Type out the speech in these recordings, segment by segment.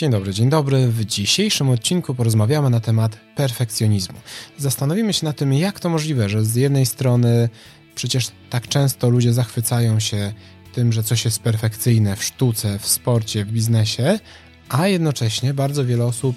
Dzień dobry, dzień dobry. W dzisiejszym odcinku porozmawiamy na temat perfekcjonizmu. Zastanowimy się na tym, jak to możliwe, że z jednej strony przecież tak często ludzie zachwycają się tym, że coś jest perfekcyjne w sztuce, w sporcie, w biznesie, a jednocześnie bardzo wiele osób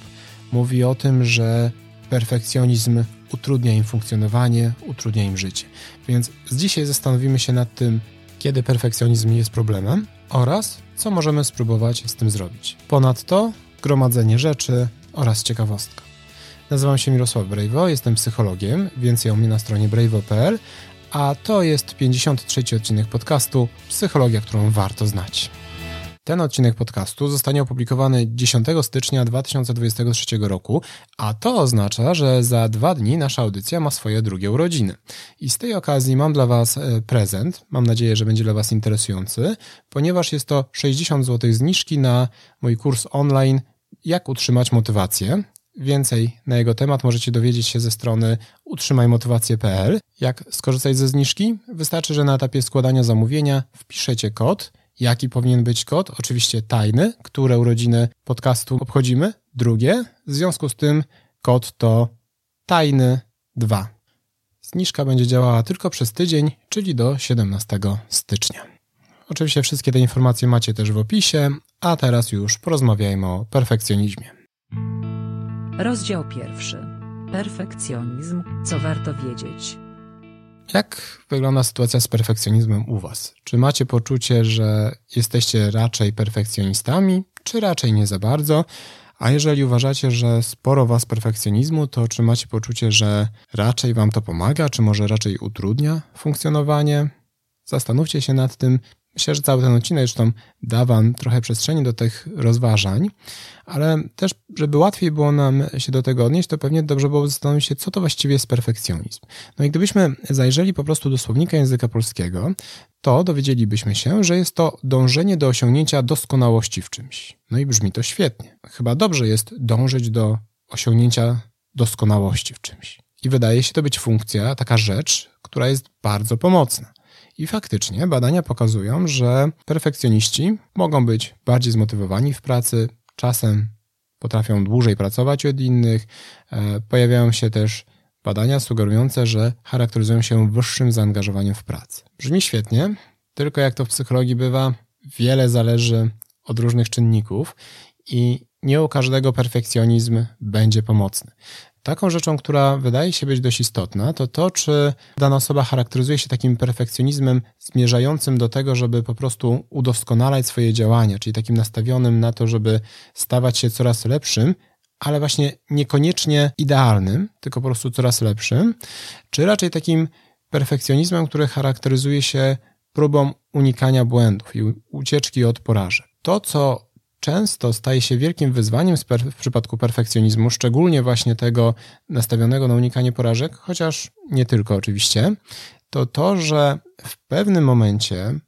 mówi o tym, że perfekcjonizm utrudnia im funkcjonowanie, utrudnia im życie. Więc dzisiaj zastanowimy się nad tym, kiedy perfekcjonizm jest problemem oraz co możemy spróbować z tym zrobić. Ponadto gromadzenie rzeczy oraz ciekawostka. Nazywam się Mirosław Brejwo, jestem psychologiem, więcej o mnie na stronie brejwo.pl, a to jest 53 odcinek podcastu Psychologia, którą warto znać. Ten odcinek podcastu zostanie opublikowany 10 stycznia 2023 roku, a to oznacza, że za dwa dni nasza audycja ma swoje drugie urodziny. I z tej okazji mam dla Was e, prezent. Mam nadzieję, że będzie dla Was interesujący, ponieważ jest to 60 zł zniżki na mój kurs online Jak utrzymać motywację. Więcej na jego temat możecie dowiedzieć się ze strony utrzymajmotywację.pl. Jak skorzystać ze zniżki? Wystarczy, że na etapie składania zamówienia wpiszecie kod Jaki powinien być kod? Oczywiście tajny, które urodziny podcastu obchodzimy. Drugie, w związku z tym kod to tajny 2. Zniżka będzie działała tylko przez tydzień, czyli do 17 stycznia. Oczywiście wszystkie te informacje macie też w opisie, a teraz już porozmawiajmy o perfekcjonizmie. Rozdział pierwszy. Perfekcjonizm, co warto wiedzieć. Jak wygląda sytuacja z perfekcjonizmem u Was? Czy macie poczucie, że jesteście raczej perfekcjonistami, czy raczej nie za bardzo? A jeżeli uważacie, że sporo Was perfekcjonizmu, to czy macie poczucie, że raczej Wam to pomaga, czy może raczej utrudnia funkcjonowanie? Zastanówcie się nad tym, Myślę, że cały ten odcinek zresztą da Wam trochę przestrzeni do tych rozważań, ale też, żeby łatwiej było nam się do tego odnieść, to pewnie dobrze byłoby zastanowić się, co to właściwie jest perfekcjonizm. No i gdybyśmy zajrzeli po prostu do słownika języka polskiego, to dowiedzielibyśmy się, że jest to dążenie do osiągnięcia doskonałości w czymś. No i brzmi to świetnie. Chyba dobrze jest dążyć do osiągnięcia doskonałości w czymś. I wydaje się to być funkcja, taka rzecz, która jest bardzo pomocna. I faktycznie badania pokazują, że perfekcjoniści mogą być bardziej zmotywowani w pracy, czasem potrafią dłużej pracować od innych. E, pojawiają się też badania sugerujące, że charakteryzują się wyższym zaangażowaniem w pracę. Brzmi świetnie, tylko jak to w psychologii bywa, wiele zależy od różnych czynników i nie u każdego perfekcjonizm będzie pomocny. Taką rzeczą, która wydaje się być dość istotna, to to, czy dana osoba charakteryzuje się takim perfekcjonizmem zmierzającym do tego, żeby po prostu udoskonalać swoje działania, czyli takim nastawionym na to, żeby stawać się coraz lepszym, ale właśnie niekoniecznie idealnym, tylko po prostu coraz lepszym, czy raczej takim perfekcjonizmem, który charakteryzuje się próbą unikania błędów i ucieczki od porażek. To, co często staje się wielkim wyzwaniem w przypadku perfekcjonizmu, szczególnie właśnie tego nastawionego na unikanie porażek, chociaż nie tylko oczywiście, to to, że w pewnym momencie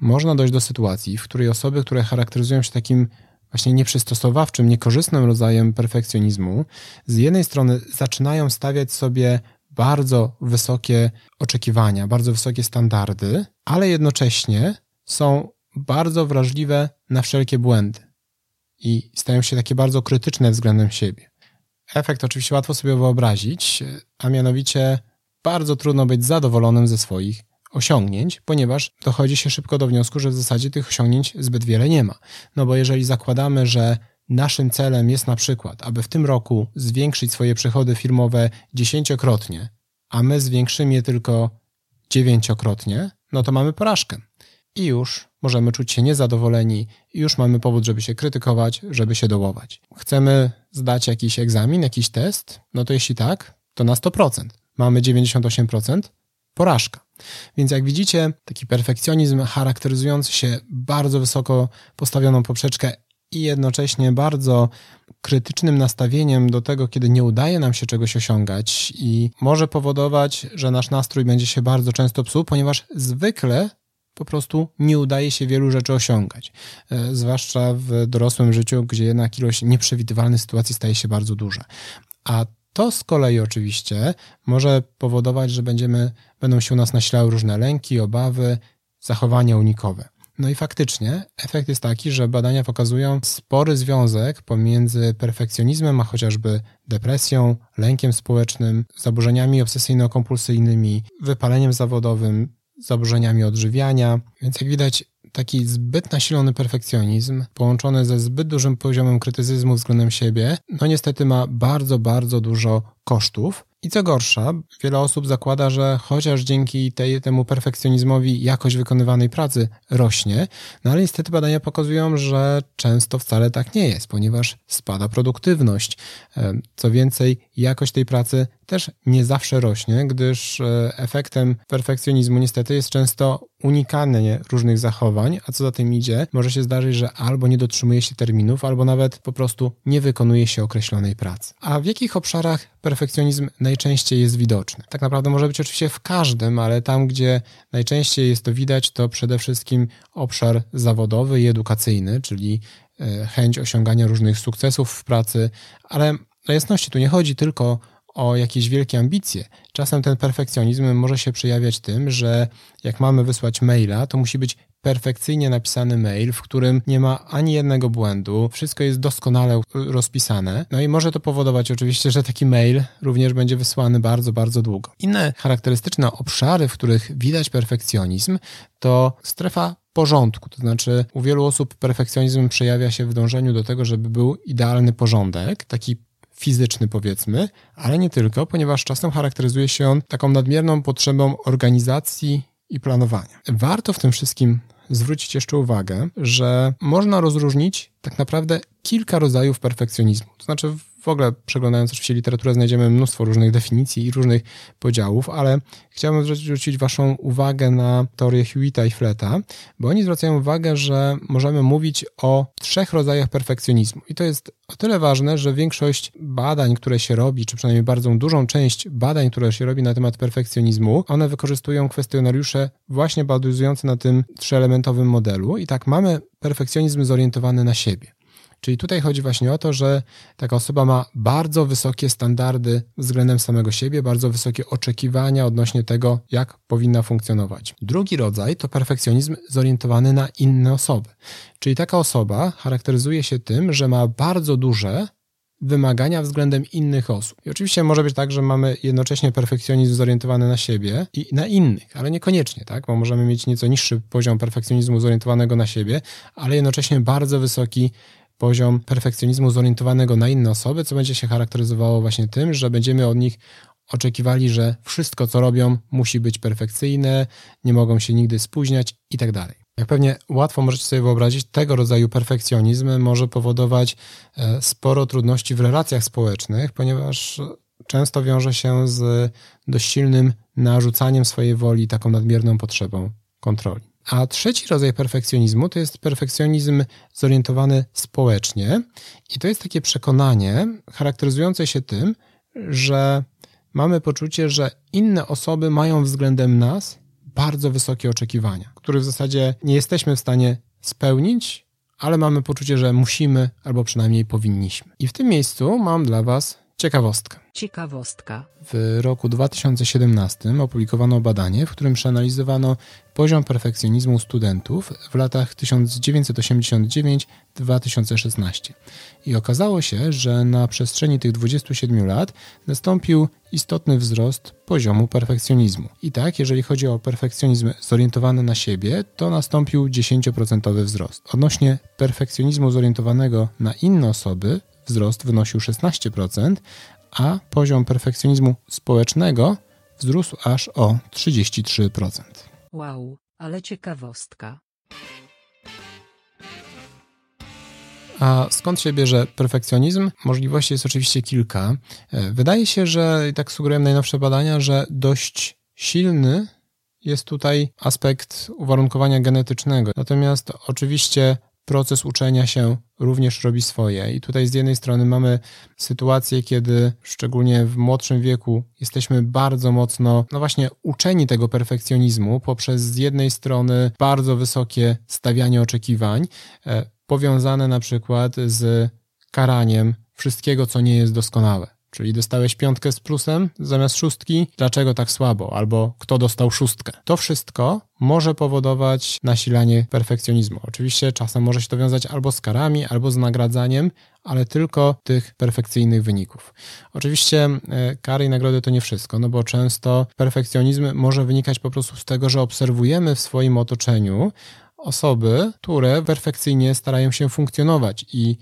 można dojść do sytuacji, w której osoby, które charakteryzują się takim właśnie nieprzystosowawczym, niekorzystnym rodzajem perfekcjonizmu, z jednej strony zaczynają stawiać sobie bardzo wysokie oczekiwania, bardzo wysokie standardy, ale jednocześnie są bardzo wrażliwe na wszelkie błędy i stają się takie bardzo krytyczne względem siebie. Efekt oczywiście łatwo sobie wyobrazić, a mianowicie bardzo trudno być zadowolonym ze swoich osiągnięć, ponieważ dochodzi się szybko do wniosku, że w zasadzie tych osiągnięć zbyt wiele nie ma. No bo jeżeli zakładamy, że naszym celem jest na przykład, aby w tym roku zwiększyć swoje przychody firmowe dziesięciokrotnie, a my zwiększymy je tylko dziewięciokrotnie, no to mamy porażkę i już możemy czuć się niezadowoleni i już mamy powód, żeby się krytykować, żeby się dołować. Chcemy zdać jakiś egzamin, jakiś test? No to jeśli tak, to na 100%. Mamy 98%, porażka. Więc jak widzicie, taki perfekcjonizm charakteryzujący się bardzo wysoko postawioną poprzeczkę i jednocześnie bardzo krytycznym nastawieniem do tego, kiedy nie udaje nam się czegoś osiągać i może powodować, że nasz nastrój będzie się bardzo często psuł, ponieważ zwykle po prostu nie udaje się wielu rzeczy osiągać. E, zwłaszcza w dorosłym życiu, gdzie jednak ilość nieprzewidywalnych sytuacji staje się bardzo duża. A to z kolei oczywiście może powodować, że będziemy, będą się u nas nasilały różne lęki, obawy, zachowania unikowe. No i faktycznie efekt jest taki, że badania pokazują spory związek pomiędzy perfekcjonizmem, a chociażby depresją, lękiem społecznym, zaburzeniami obsesyjno-kompulsyjnymi, wypaleniem zawodowym, zaburzeniami odżywiania. Więc jak widać, taki zbyt nasilony perfekcjonizm, połączony ze zbyt dużym poziomem krytycyzmu względem siebie, no niestety ma bardzo, bardzo dużo kosztów. I co gorsza, wiele osób zakłada, że chociaż dzięki tej, temu perfekcjonizmowi jakość wykonywanej pracy rośnie, no ale niestety badania pokazują, że często wcale tak nie jest, ponieważ spada produktywność. Co więcej, jakość tej pracy też nie zawsze rośnie, gdyż e, efektem perfekcjonizmu niestety jest często unikanie różnych zachowań, a co za tym idzie, może się zdarzyć, że albo nie dotrzymuje się terminów, albo nawet po prostu nie wykonuje się określonej pracy. A w jakich obszarach perfekcjonizm najczęściej jest widoczny? Tak naprawdę może być oczywiście w każdym, ale tam, gdzie najczęściej jest to widać, to przede wszystkim obszar zawodowy i edukacyjny, czyli e, chęć osiągania różnych sukcesów w pracy, ale jasności tu nie chodzi tylko o jakieś wielkie ambicje. Czasem ten perfekcjonizm może się przejawiać tym, że jak mamy wysłać maila, to musi być perfekcyjnie napisany mail, w którym nie ma ani jednego błędu, wszystko jest doskonale rozpisane. No i może to powodować oczywiście, że taki mail również będzie wysłany bardzo, bardzo długo. Inne charakterystyczne obszary, w których widać perfekcjonizm, to strefa porządku. To znaczy, u wielu osób perfekcjonizm przejawia się w dążeniu do tego, żeby był idealny porządek, taki fizyczny, powiedzmy, ale nie tylko, ponieważ czasem charakteryzuje się on taką nadmierną potrzebą organizacji i planowania. Warto w tym wszystkim zwrócić jeszcze uwagę, że można rozróżnić tak naprawdę kilka rodzajów perfekcjonizmu. To znaczy, w ogóle przeglądając oczywiście literaturę znajdziemy mnóstwo różnych definicji i różnych podziałów, ale chciałbym zwrócić Waszą uwagę na teorię Hewita i Fleta, bo oni zwracają uwagę, że możemy mówić o trzech rodzajach perfekcjonizmu. I to jest o tyle ważne, że większość badań, które się robi, czy przynajmniej bardzo dużą część badań, które się robi na temat perfekcjonizmu, one wykorzystują kwestionariusze właśnie bazujące na tym trzyelementowym modelu. I tak mamy perfekcjonizm zorientowany na siebie. Czyli tutaj chodzi właśnie o to, że taka osoba ma bardzo wysokie standardy względem samego siebie, bardzo wysokie oczekiwania odnośnie tego, jak powinna funkcjonować. Drugi rodzaj to perfekcjonizm zorientowany na inne osoby. Czyli taka osoba charakteryzuje się tym, że ma bardzo duże wymagania względem innych osób. I oczywiście może być tak, że mamy jednocześnie perfekcjonizm zorientowany na siebie i na innych, ale niekoniecznie, tak? Bo możemy mieć nieco niższy poziom perfekcjonizmu zorientowanego na siebie, ale jednocześnie bardzo wysoki poziom perfekcjonizmu zorientowanego na inne osoby, co będzie się charakteryzowało właśnie tym, że będziemy od nich oczekiwali, że wszystko, co robią, musi być perfekcyjne, nie mogą się nigdy spóźniać i tak dalej. Jak pewnie łatwo możecie sobie wyobrazić, tego rodzaju perfekcjonizm może powodować e, sporo trudności w relacjach społecznych, ponieważ często wiąże się z dość silnym narzucaniem swojej woli, taką nadmierną potrzebą kontroli. A trzeci rodzaj perfekcjonizmu to jest perfekcjonizm zorientowany społecznie, i to jest takie przekonanie charakteryzujące się tym, że mamy poczucie, że inne osoby mają względem nas bardzo wysokie oczekiwania, których w zasadzie nie jesteśmy w stanie spełnić, ale mamy poczucie, że musimy albo przynajmniej powinniśmy. I w tym miejscu mam dla Was ciekawostkę. Ciekawostka. W roku 2017 opublikowano badanie, w którym przeanalizowano poziom perfekcjonizmu studentów w latach 1989-2016. I okazało się, że na przestrzeni tych 27 lat nastąpił istotny wzrost poziomu perfekcjonizmu. I tak, jeżeli chodzi o perfekcjonizm zorientowany na siebie, to nastąpił 10% wzrost. Odnośnie perfekcjonizmu zorientowanego na inne osoby, wzrost wynosił 16%, a poziom perfekcjonizmu społecznego wzrósł aż o 33%. Wow, ale ciekawostka. A skąd się bierze perfekcjonizm? Możliwości jest oczywiście kilka. E, wydaje się, że, i tak sugerują najnowsze badania, że dość silny jest tutaj aspekt uwarunkowania genetycznego. Natomiast oczywiście proces uczenia się również robi swoje. I tutaj z jednej strony mamy sytuację, kiedy szczególnie w młodszym wieku jesteśmy bardzo mocno, no właśnie, uczeni tego perfekcjonizmu poprzez z jednej strony bardzo wysokie stawianie oczekiwań, e, powiązane na przykład z karaniem wszystkiego, co nie jest doskonałe. Czyli dostałeś piątkę z plusem zamiast szóstki, dlaczego tak słabo, albo kto dostał szóstkę. To wszystko może powodować nasilanie perfekcjonizmu. Oczywiście czasem może się to wiązać albo z karami, albo z nagradzaniem, ale tylko tych perfekcyjnych wyników. Oczywiście e, kary i nagrody to nie wszystko, no bo często perfekcjonizm może wynikać po prostu z tego, że obserwujemy w swoim otoczeniu osoby, które perfekcyjnie starają się funkcjonować i,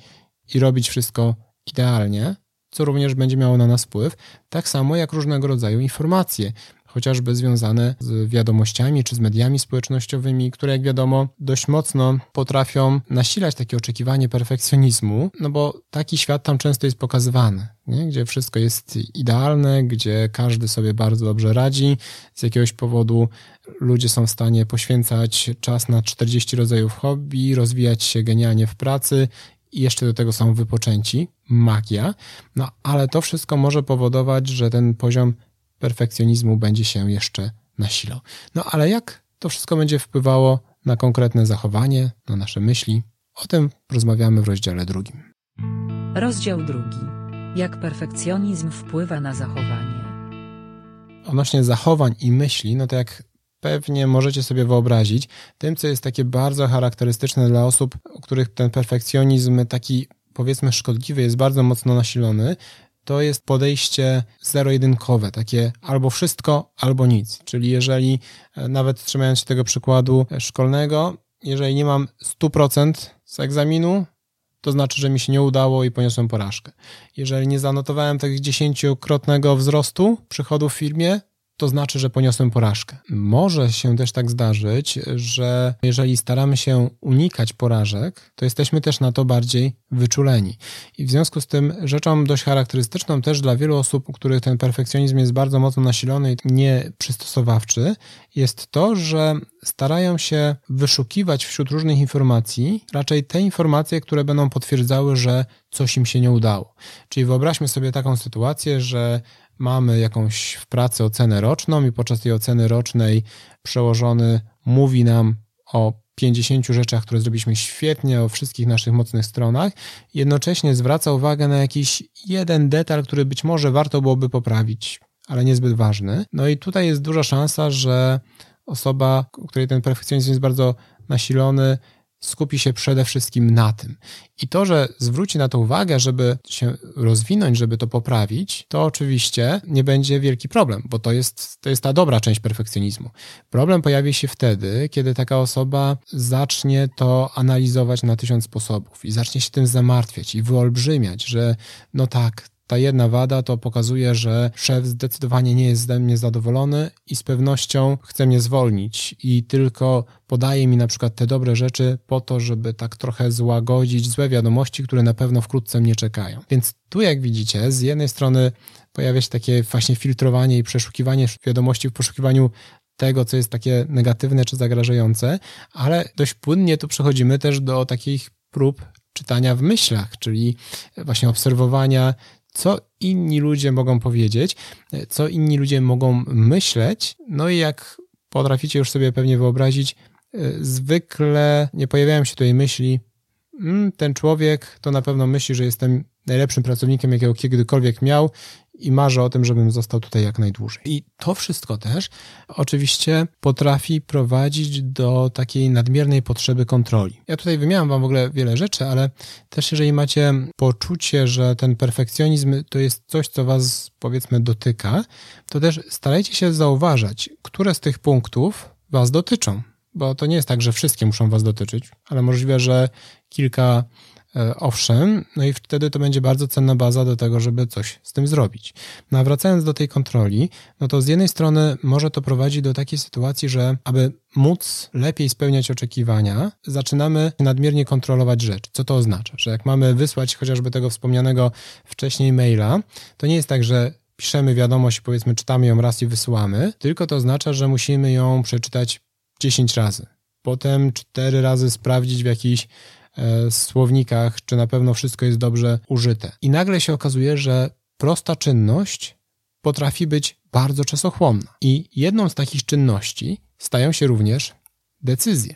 i robić wszystko idealnie, co również będzie miało na nas wpływ, tak samo jak różnego rodzaju informacje, chociażby związane z wiadomościami czy z mediami społecznościowymi, które jak wiadomo dość mocno potrafią nasilać takie oczekiwanie perfekcjonizmu, no bo taki świat tam często jest pokazywany, nie? gdzie wszystko jest idealne, gdzie każdy sobie bardzo dobrze radzi, z jakiegoś powodu ludzie są w stanie poświęcać czas na 40 rodzajów hobby, rozwijać się genialnie w pracy i jeszcze do tego są wypoczęci, magia, no ale to wszystko może powodować, że ten poziom perfekcjonizmu będzie się jeszcze nasilał. No ale jak to wszystko będzie wpływało na konkretne zachowanie, na nasze myśli? O tym rozmawiamy w rozdziale drugim. Rozdział drugi. Jak perfekcjonizm wpływa na zachowanie. Odnośnie zachowań i myśli, no to jak pewnie możecie sobie wyobrazić, tym, co jest takie bardzo charakterystyczne dla osób, u których ten perfekcjonizm taki powiedzmy szkodliwy jest bardzo mocno nasilony, to jest podejście zero-jedynkowe, takie albo wszystko, albo nic. Czyli jeżeli, e, nawet trzymając się tego przykładu szkolnego, jeżeli nie mam 100% z egzaminu, to znaczy, że mi się nie udało i poniosłem porażkę. Jeżeli nie zanotowałem tak dziesięciokrotnego wzrostu przychodów w firmie, to znaczy, że poniosłem porażkę. Może się też tak zdarzyć, że jeżeli staramy się unikać porażek, to jesteśmy też na to bardziej wyczuleni. I w związku z tym rzeczą dość charakterystyczną też dla wielu osób, u których ten perfekcjonizm jest bardzo mocno nasilony i nieprzystosowawczy, jest to, że starają się wyszukiwać wśród różnych informacji raczej te informacje, które będą potwierdzały, że coś im się nie udało. Czyli wyobraźmy sobie taką sytuację, że mamy jakąś w pracy ocenę roczną i podczas tej oceny rocznej przełożony mówi nam o 50 rzeczach, które zrobiliśmy świetnie, o wszystkich naszych mocnych stronach, jednocześnie zwraca uwagę na jakiś jeden detal, który być może warto byłoby poprawić, ale niezbyt ważny. No i tutaj jest duża szansa, że osoba, której ten perfekcjonizm jest bardzo nasilony, skupi się przede wszystkim na tym. I to, że zwróci na to uwagę, żeby się rozwinąć, żeby to poprawić, to oczywiście nie będzie wielki problem, bo to jest, to jest ta dobra część perfekcjonizmu. Problem pojawi się wtedy, kiedy taka osoba zacznie to analizować na tysiąc sposobów i zacznie się tym zamartwiać i wyolbrzymiać, że no tak, ta jedna wada to pokazuje, że szef zdecydowanie nie jest ze mnie zadowolony i z pewnością chce mnie zwolnić i tylko podaje mi na przykład te dobre rzeczy po to, żeby tak trochę złagodzić złe wiadomości, które na pewno wkrótce mnie czekają. Więc tu jak widzicie, z jednej strony pojawia się takie właśnie filtrowanie i przeszukiwanie wiadomości w poszukiwaniu tego, co jest takie negatywne czy zagrażające, ale dość płynnie tu przechodzimy też do takich prób czytania w myślach, czyli właśnie obserwowania co inni ludzie mogą powiedzieć, co inni ludzie mogą myśleć. No i jak potraficie już sobie pewnie wyobrazić, e, zwykle nie pojawiają się tutaj myśli, mm, ten człowiek to na pewno myśli, że jestem najlepszym pracownikiem, jakiego kiedykolwiek miał i marzę o tym, żebym został tutaj jak najdłużej. I to wszystko też oczywiście potrafi prowadzić do takiej nadmiernej potrzeby kontroli. Ja tutaj wymieniam wam w ogóle wiele rzeczy, ale też jeżeli macie poczucie, że ten perfekcjonizm to jest coś, co was powiedzmy dotyka, to też starajcie się zauważać, które z tych punktów was dotyczą. Bo to nie jest tak, że wszystkie muszą was dotyczyć, ale możliwe, że kilka owszem, no i wtedy to będzie bardzo cenna baza do tego, żeby coś z tym zrobić. No a wracając do tej kontroli, no to z jednej strony może to prowadzić do takiej sytuacji, że aby móc lepiej spełniać oczekiwania, zaczynamy nadmiernie kontrolować rzecz. Co to oznacza? Że jak mamy wysłać chociażby tego wspomnianego wcześniej maila, to nie jest tak, że piszemy wiadomość, powiedzmy czytamy ją raz i wysyłamy, tylko to oznacza, że musimy ją przeczytać 10 razy. Potem 4 razy sprawdzić w jakiś E, słownikach, czy na pewno wszystko jest dobrze użyte. I nagle się okazuje, że prosta czynność potrafi być bardzo czasochłonna. I jedną z takich czynności stają się również decyzje.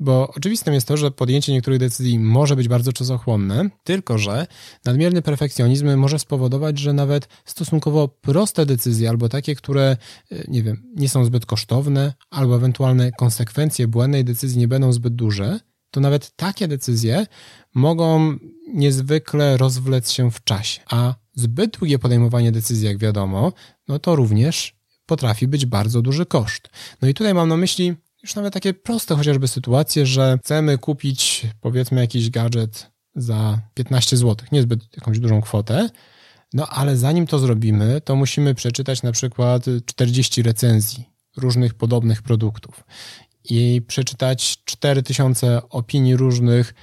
Bo oczywistym jest to, że podjęcie niektórych decyzji może być bardzo czasochłonne, tylko że nadmierny perfekcjonizm może spowodować, że nawet stosunkowo proste decyzje, albo takie, które e, nie wiem, nie są zbyt kosztowne, albo ewentualne konsekwencje błędnej decyzji nie będą zbyt duże, to nawet takie decyzje mogą niezwykle rozwlec się w czasie. A zbyt długie podejmowanie decyzji, jak wiadomo, no to również potrafi być bardzo duży koszt. No i tutaj mam na myśli już nawet takie proste chociażby sytuacje, że chcemy kupić powiedzmy jakiś gadżet za 15 zł, niezbyt jakąś dużą kwotę, no ale zanim to zrobimy, to musimy przeczytać na przykład 40 recenzji różnych podobnych produktów i przeczytać 4000 opinii różnych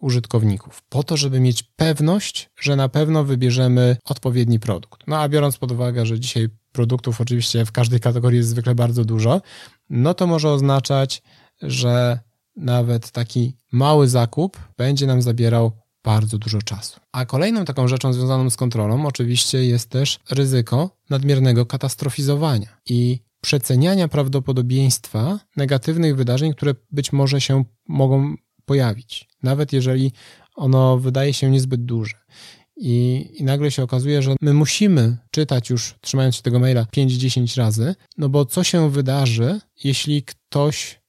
użytkowników, po to, żeby mieć pewność, że na pewno wybierzemy odpowiedni produkt. No a biorąc pod uwagę, że dzisiaj produktów oczywiście w każdej kategorii jest zwykle bardzo dużo, no to może oznaczać, że nawet taki mały zakup będzie nam zabierał bardzo dużo czasu. A kolejną taką rzeczą związaną z kontrolą oczywiście jest też ryzyko nadmiernego katastrofizowania i przeceniania prawdopodobieństwa negatywnych wydarzeń, które być może się mogą pojawić, nawet jeżeli ono wydaje się niezbyt duże. I, I, nagle się okazuje, że my musimy czytać już, trzymając się tego maila, 5-10 razy, no bo co się wydarzy, jeśli ktoś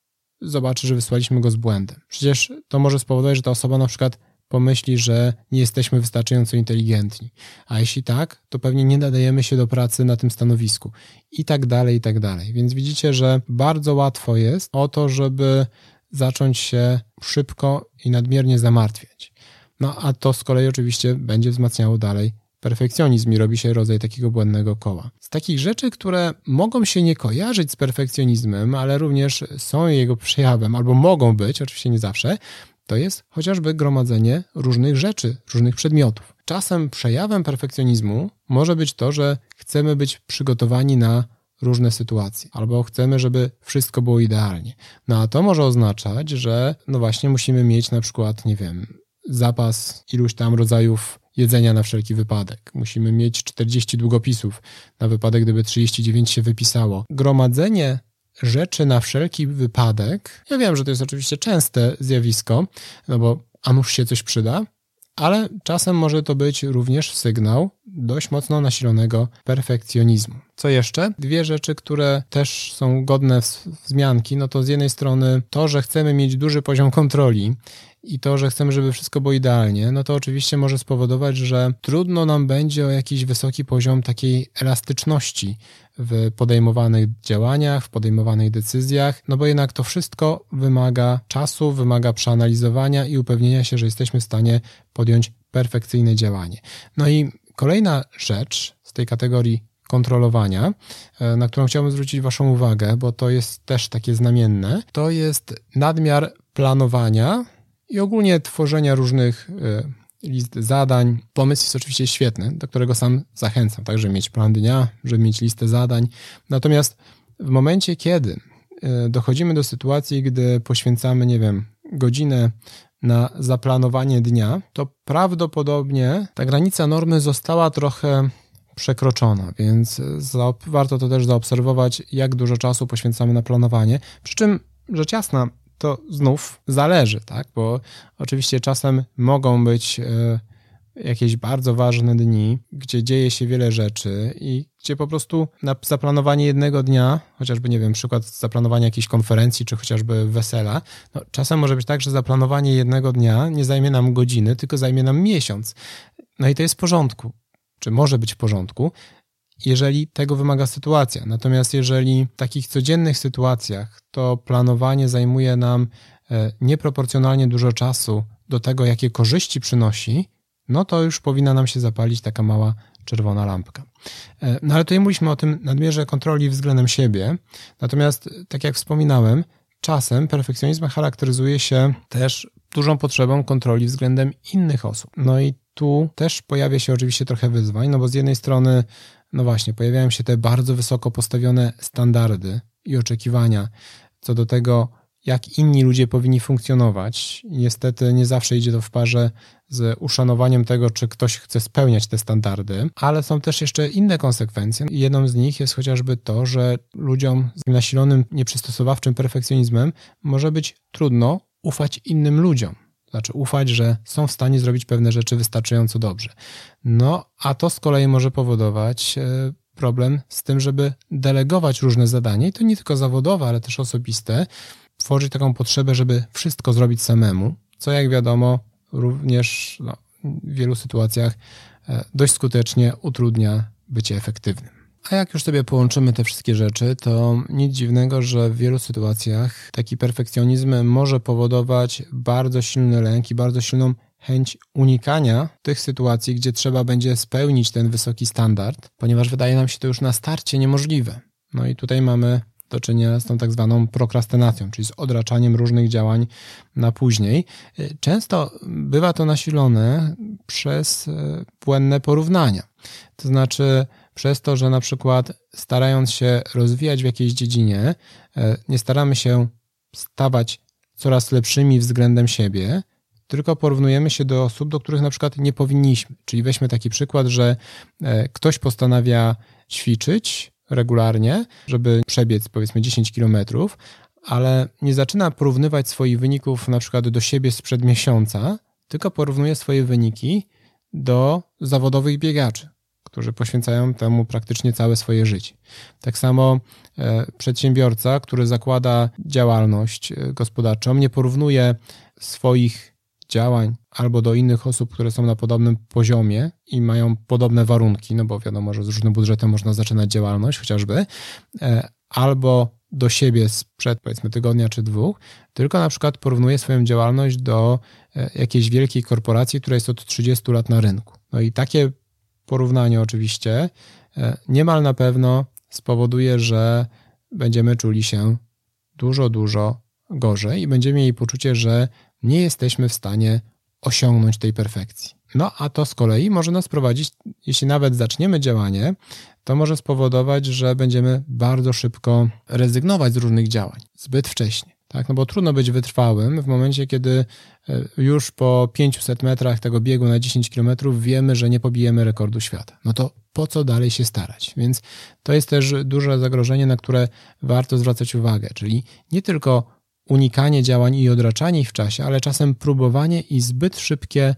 zobaczy, że wysłaliśmy go z błędem? Przecież to może spowodować, że ta osoba na przykład pomyśli, że nie jesteśmy wystarczająco inteligentni. A jeśli tak, to pewnie nie nadajemy się do pracy na tym stanowisku. I tak dalej, i tak dalej. Więc widzicie, że bardzo łatwo jest o to, żeby zacząć się szybko i nadmiernie zamartwiać. No a to z kolei oczywiście będzie wzmacniało dalej perfekcjonizm i robi się rodzaj takiego błędnego koła. Z takich rzeczy, które mogą się nie kojarzyć z perfekcjonizmem, ale również są jego przejawem, albo mogą być, oczywiście nie zawsze, to jest chociażby gromadzenie różnych rzeczy, różnych przedmiotów. Czasem przejawem perfekcjonizmu może być to, że chcemy być przygotowani na różne sytuacje, albo chcemy, żeby wszystko było idealnie. No a to może oznaczać, że no właśnie musimy mieć na przykład, nie wiem, zapas iluś tam rodzajów jedzenia na wszelki wypadek. Musimy mieć 40 długopisów na wypadek, gdyby 39 się wypisało. Gromadzenie rzeczy na wszelki wypadek. Ja wiem, że to jest oczywiście częste zjawisko, no bo a nuż się coś przyda, ale czasem może to być również sygnał dość mocno nasilonego perfekcjonizmu. Co jeszcze? Dwie rzeczy, które też są godne wzmianki, no to z jednej strony to, że chcemy mieć duży poziom kontroli i to, że chcemy, żeby wszystko było idealnie, no to oczywiście może spowodować, że trudno nam będzie o jakiś wysoki poziom takiej elastyczności w podejmowanych działaniach, w podejmowanych decyzjach, no bo jednak to wszystko wymaga czasu, wymaga przeanalizowania i upewnienia się, że jesteśmy w stanie podjąć perfekcyjne działanie. No i kolejna rzecz z tej kategorii kontrolowania, e, na którą chciałbym zwrócić Waszą uwagę, bo to jest też takie znamienne, to jest nadmiar planowania i ogólnie tworzenia różnych e, list zadań. Pomysł jest oczywiście świetny, do którego sam zachęcam, tak, żeby mieć plan dnia, żeby mieć listę zadań. Natomiast w momencie, kiedy e, dochodzimy do sytuacji, gdy poświęcamy, nie wiem, godzinę na zaplanowanie dnia, to prawdopodobnie ta granica normy została trochę przekroczona, więc warto to też zaobserwować, jak dużo czasu poświęcamy na planowanie. Przy czym, rzecz jasna, to znów zależy, tak? Bo oczywiście czasem mogą być e, jakieś bardzo ważne dni, gdzie dzieje się wiele rzeczy i gdzie po prostu na zaplanowanie jednego dnia, chociażby, nie wiem, przykład zaplanowania jakiejś konferencji, czy chociażby wesela, no, czasem może być tak, że zaplanowanie jednego dnia nie zajmie nam godziny, tylko zajmie nam miesiąc. No i to jest w porządku, czy może być w porządku, jeżeli tego wymaga sytuacja. Natomiast jeżeli w takich codziennych sytuacjach to planowanie zajmuje nam e, nieproporcjonalnie dużo czasu do tego, jakie korzyści przynosi, no to już powinna nam się zapalić taka mała czerwona lampka. E, no ale tutaj mówiliśmy o tym nadmierze kontroli względem siebie. Natomiast, tak jak wspominałem, czasem perfekcjonizm charakteryzuje się też dużą potrzebą kontroli względem innych osób. No i tu też pojawia się oczywiście trochę wyzwań, no bo z jednej strony no właśnie, pojawiają się te bardzo wysoko postawione standardy i oczekiwania co do tego, jak inni ludzie powinni funkcjonować. Niestety nie zawsze idzie to w parze z uszanowaniem tego, czy ktoś chce spełniać te standardy, ale są też jeszcze inne konsekwencje. Jedną z nich jest chociażby to, że ludziom z nasilonym, nieprzystosowawczym perfekcjonizmem może być trudno ufać innym ludziom. Znaczy ufać, że są w stanie zrobić pewne rzeczy wystarczająco dobrze. No, a to z kolei może powodować e, problem z tym, żeby delegować różne zadania, i to nie tylko zawodowe, ale też osobiste, tworzyć taką potrzebę, żeby wszystko zrobić samemu, co jak wiadomo również no, w wielu sytuacjach e, dość skutecznie utrudnia bycie efektywnym. A jak już sobie połączymy te wszystkie rzeczy, to nic dziwnego, że w wielu sytuacjach taki perfekcjonizm może powodować bardzo silny lęk i bardzo silną chęć unikania tych sytuacji, gdzie trzeba będzie spełnić ten wysoki standard, ponieważ wydaje nam się to już na starcie niemożliwe. No i tutaj mamy do czynienia z tą tak zwaną prokrastynacją, czyli z odraczaniem różnych działań na później. Często bywa to nasilone przez e, błędne porównania. To znaczy przez to, że na przykład starając się rozwijać w jakiejś dziedzinie, e, nie staramy się stawać coraz lepszymi względem siebie, tylko porównujemy się do osób, do których na przykład nie powinniśmy. Czyli weźmy taki przykład, że e, ktoś postanawia ćwiczyć regularnie, żeby przebiec powiedzmy 10 kilometrów, ale nie zaczyna porównywać swoich wyników na przykład do siebie sprzed miesiąca, tylko porównuje swoje wyniki do zawodowych biegaczy, którzy poświęcają temu praktycznie całe swoje życie. Tak samo e, przedsiębiorca, który zakłada działalność e, gospodarczą, nie porównuje swoich działań albo do innych osób, które są na podobnym poziomie i mają podobne warunki, no bo wiadomo, że z różnym budżetem można zaczynać działalność chociażby, e, albo do siebie sprzed powiedzmy tygodnia czy dwóch, tylko na przykład porównuje swoją działalność do jakiejś wielkiej korporacji, która jest od 30 lat na rynku. No i takie porównanie oczywiście e, niemal na pewno spowoduje, że będziemy czuli się dużo, dużo gorzej i będziemy mieli poczucie, że nie jesteśmy w stanie osiągnąć tej perfekcji. No a to z kolei może nas prowadzić, jeśli nawet zaczniemy działanie, to może spowodować, że będziemy bardzo szybko rezygnować z różnych działań, zbyt wcześnie. Tak? No bo trudno być wytrwałym w momencie, kiedy e, już po 500 metrach tego biegu na 10 km wiemy, że nie pobijemy rekordu świata. No to po co dalej się starać? Więc to jest też duże zagrożenie, na które warto zwracać uwagę, czyli nie tylko unikanie działań i odraczanie ich w czasie, ale czasem próbowanie i zbyt szybkie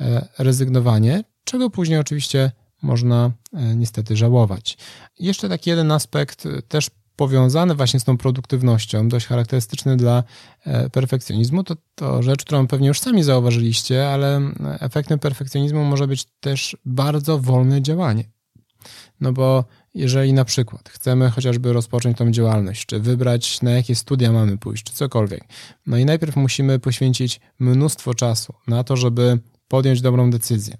e, rezygnowanie, czego później oczywiście można e, niestety żałować. Jeszcze taki jeden aspekt też powiązany właśnie z tą produktywnością, dość charakterystyczny dla perfekcjonizmu, to, to rzecz, którą pewnie już sami zauważyliście, ale efektem perfekcjonizmu może być też bardzo wolne działanie. No bo jeżeli na przykład chcemy chociażby rozpocząć tą działalność, czy wybrać na jakie studia mamy pójść, czy cokolwiek, no i najpierw musimy poświęcić mnóstwo czasu na to, żeby podjąć dobrą decyzję,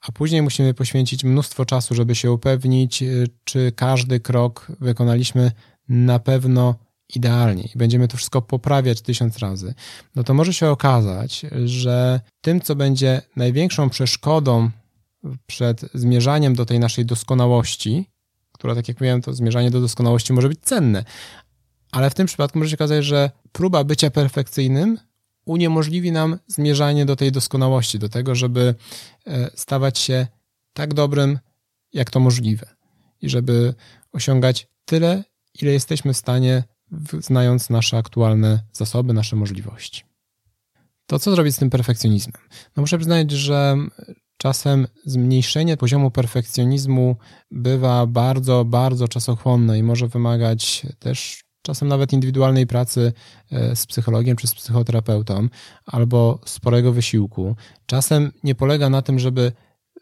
a później musimy poświęcić mnóstwo czasu, żeby się upewnić, y, czy każdy krok wykonaliśmy na pewno idealnie i będziemy to wszystko poprawiać tysiąc razy, no to może się okazać, że tym, co będzie największą przeszkodą przed zmierzaniem do tej naszej doskonałości, która, tak jak mówiłem, to zmierzanie do doskonałości może być cenne. Ale w tym przypadku może się okazać, że próba bycia perfekcyjnym uniemożliwi nam zmierzanie do tej doskonałości, do tego, żeby e, stawać się tak dobrym, jak to możliwe. I żeby osiągać tyle, ile jesteśmy w stanie, znając nasze aktualne zasoby, nasze możliwości. To co zrobić z tym perfekcjonizmem? No muszę przyznać, że Czasem zmniejszenie poziomu perfekcjonizmu bywa bardzo, bardzo czasochłonne i może wymagać też czasem nawet indywidualnej pracy e, z psychologiem czy z psychoterapeutą, albo sporego wysiłku. Czasem nie polega na tym, żeby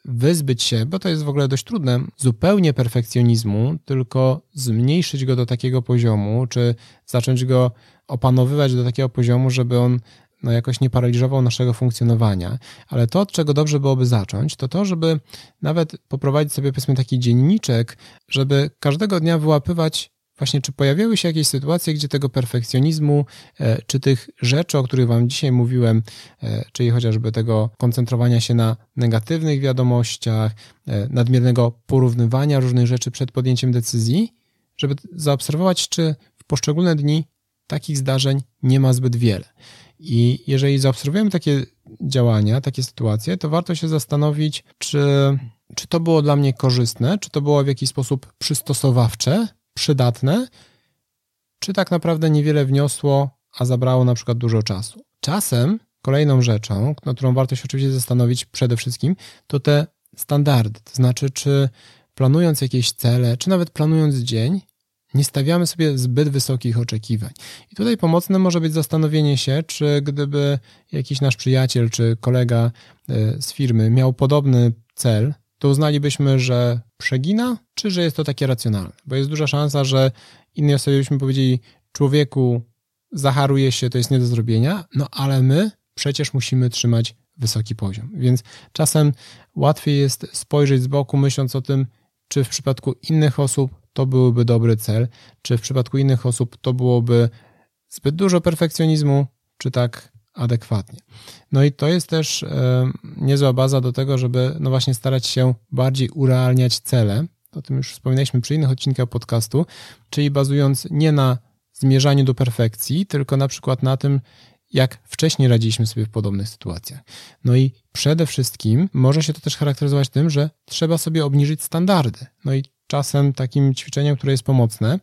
wyzbyć się, bo to jest w ogóle dość trudne, zupełnie perfekcjonizmu, tylko zmniejszyć go do takiego poziomu, czy zacząć go opanowywać do takiego poziomu, żeby on no jakoś nie paraliżował naszego funkcjonowania, ale to, od czego dobrze byłoby zacząć, to to, żeby nawet poprowadzić sobie powiedzmy taki dzienniczek, żeby każdego dnia wyłapywać właśnie, czy pojawiły się jakieś sytuacje, gdzie tego perfekcjonizmu, e, czy tych rzeczy, o których Wam dzisiaj mówiłem, e, czyli chociażby tego koncentrowania się na negatywnych wiadomościach, e, nadmiernego porównywania różnych rzeczy przed podjęciem decyzji, żeby zaobserwować, czy w poszczególne dni takich zdarzeń nie ma zbyt wiele. I jeżeli zaobserwujemy takie działania, takie sytuacje, to warto się zastanowić, czy, czy to było dla mnie korzystne, czy to było w jakiś sposób przystosowawcze, przydatne, czy tak naprawdę niewiele wniosło, a zabrało na przykład dużo czasu. Czasem kolejną rzeczą, nad którą warto się oczywiście zastanowić przede wszystkim, to te standardy. To znaczy, czy planując jakieś cele, czy nawet planując dzień, nie stawiamy sobie zbyt wysokich oczekiwań. I tutaj pomocne może być zastanowienie się, czy gdyby jakiś nasz przyjaciel czy kolega e, z firmy miał podobny cel, to uznalibyśmy, że przegina, czy że jest to takie racjonalne. Bo jest duża szansa, że innej osobie byśmy powiedzieli, człowieku, zacharuje się, to jest nie do zrobienia, no ale my przecież musimy trzymać wysoki poziom. Więc czasem łatwiej jest spojrzeć z boku, myśląc o tym, czy w przypadku innych osób to byłby dobry cel, czy w przypadku innych osób to byłoby zbyt dużo perfekcjonizmu, czy tak adekwatnie. No i to jest też e, niezła baza do tego, żeby no właśnie starać się bardziej urealniać cele. O tym już wspominaliśmy przy innych odcinkach podcastu, czyli bazując nie na zmierzaniu do perfekcji, tylko na przykład na tym, jak wcześniej radziliśmy sobie w podobnych sytuacjach. No i przede wszystkim może się to też charakteryzować tym, że trzeba sobie obniżyć standardy. No i czasem takim ćwiczeniem, które jest pomocne,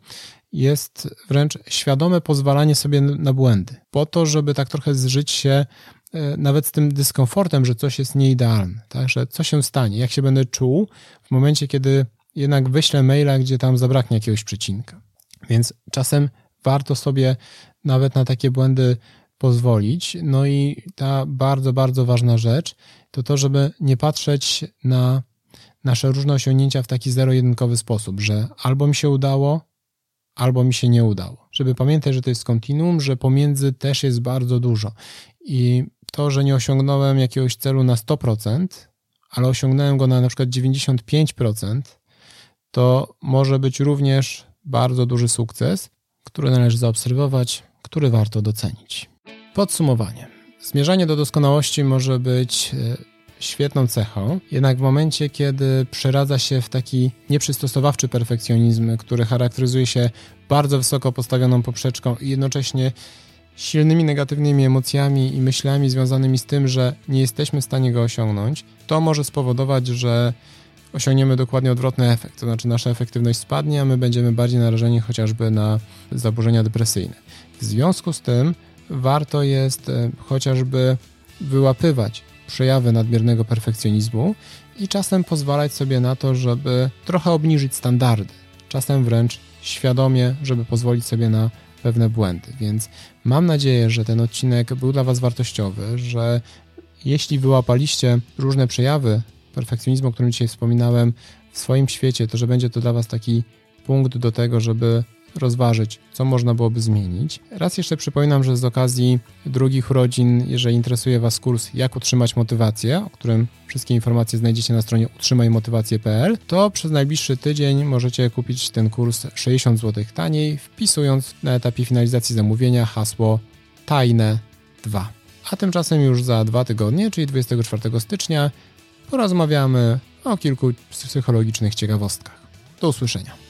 jest wręcz świadome pozwalanie sobie na błędy, po to, żeby tak trochę zżyć się e, nawet z tym dyskomfortem, że coś jest nieidealne, tak? że co się stanie, jak się będę czuł w momencie, kiedy jednak wyślę maila, gdzie tam zabraknie jakiegoś przecinka. Więc czasem warto sobie nawet na takie błędy pozwolić. No i ta bardzo, bardzo ważna rzecz to to, żeby nie patrzeć na nasze różne osiągnięcia w taki zero-jedynkowy sposób, że albo mi się udało, albo mi się nie udało. Żeby pamiętać, że to jest kontinuum, że pomiędzy też jest bardzo dużo. I to, że nie osiągnąłem jakiegoś celu na 100%, ale osiągnąłem go na na przykład 95%, to może być również bardzo duży sukces, który należy zaobserwować, który warto docenić. Podsumowanie. Zmierzanie do doskonałości może być e, świetną cechą, jednak w momencie, kiedy przeradza się w taki nieprzystosowawczy perfekcjonizm, który charakteryzuje się bardzo wysoko postawioną poprzeczką i jednocześnie silnymi negatywnymi emocjami i myślami związanymi z tym, że nie jesteśmy w stanie go osiągnąć, to może spowodować, że osiągniemy dokładnie odwrotny efekt, to znaczy nasza efektywność spadnie, a my będziemy bardziej narażeni chociażby na zaburzenia depresyjne. W związku z tym warto jest e, chociażby wyłapywać przejawy nadmiernego perfekcjonizmu i czasem pozwalać sobie na to, żeby trochę obniżyć standardy. Czasem wręcz świadomie, żeby pozwolić sobie na pewne błędy. Więc mam nadzieję, że ten odcinek był dla Was wartościowy, że jeśli wyłapaliście różne przejawy perfekcjonizmu, o którym dzisiaj wspominałem, w swoim świecie, to że będzie to dla Was taki punkt do tego, żeby rozważyć, co można byłoby zmienić. Raz jeszcze przypominam, że z okazji drugich urodzin, jeżeli interesuje Was kurs Jak utrzymać motywację, o którym wszystkie informacje znajdziecie na stronie utrzymajmotywację.pl, to przez najbliższy tydzień możecie kupić ten kurs 60 zł taniej, wpisując na etapie finalizacji zamówienia hasło tajne 2. A tymczasem już za dwa tygodnie, czyli 24 stycznia, porozmawiamy o kilku psychologicznych ciekawostkach. Do usłyszenia.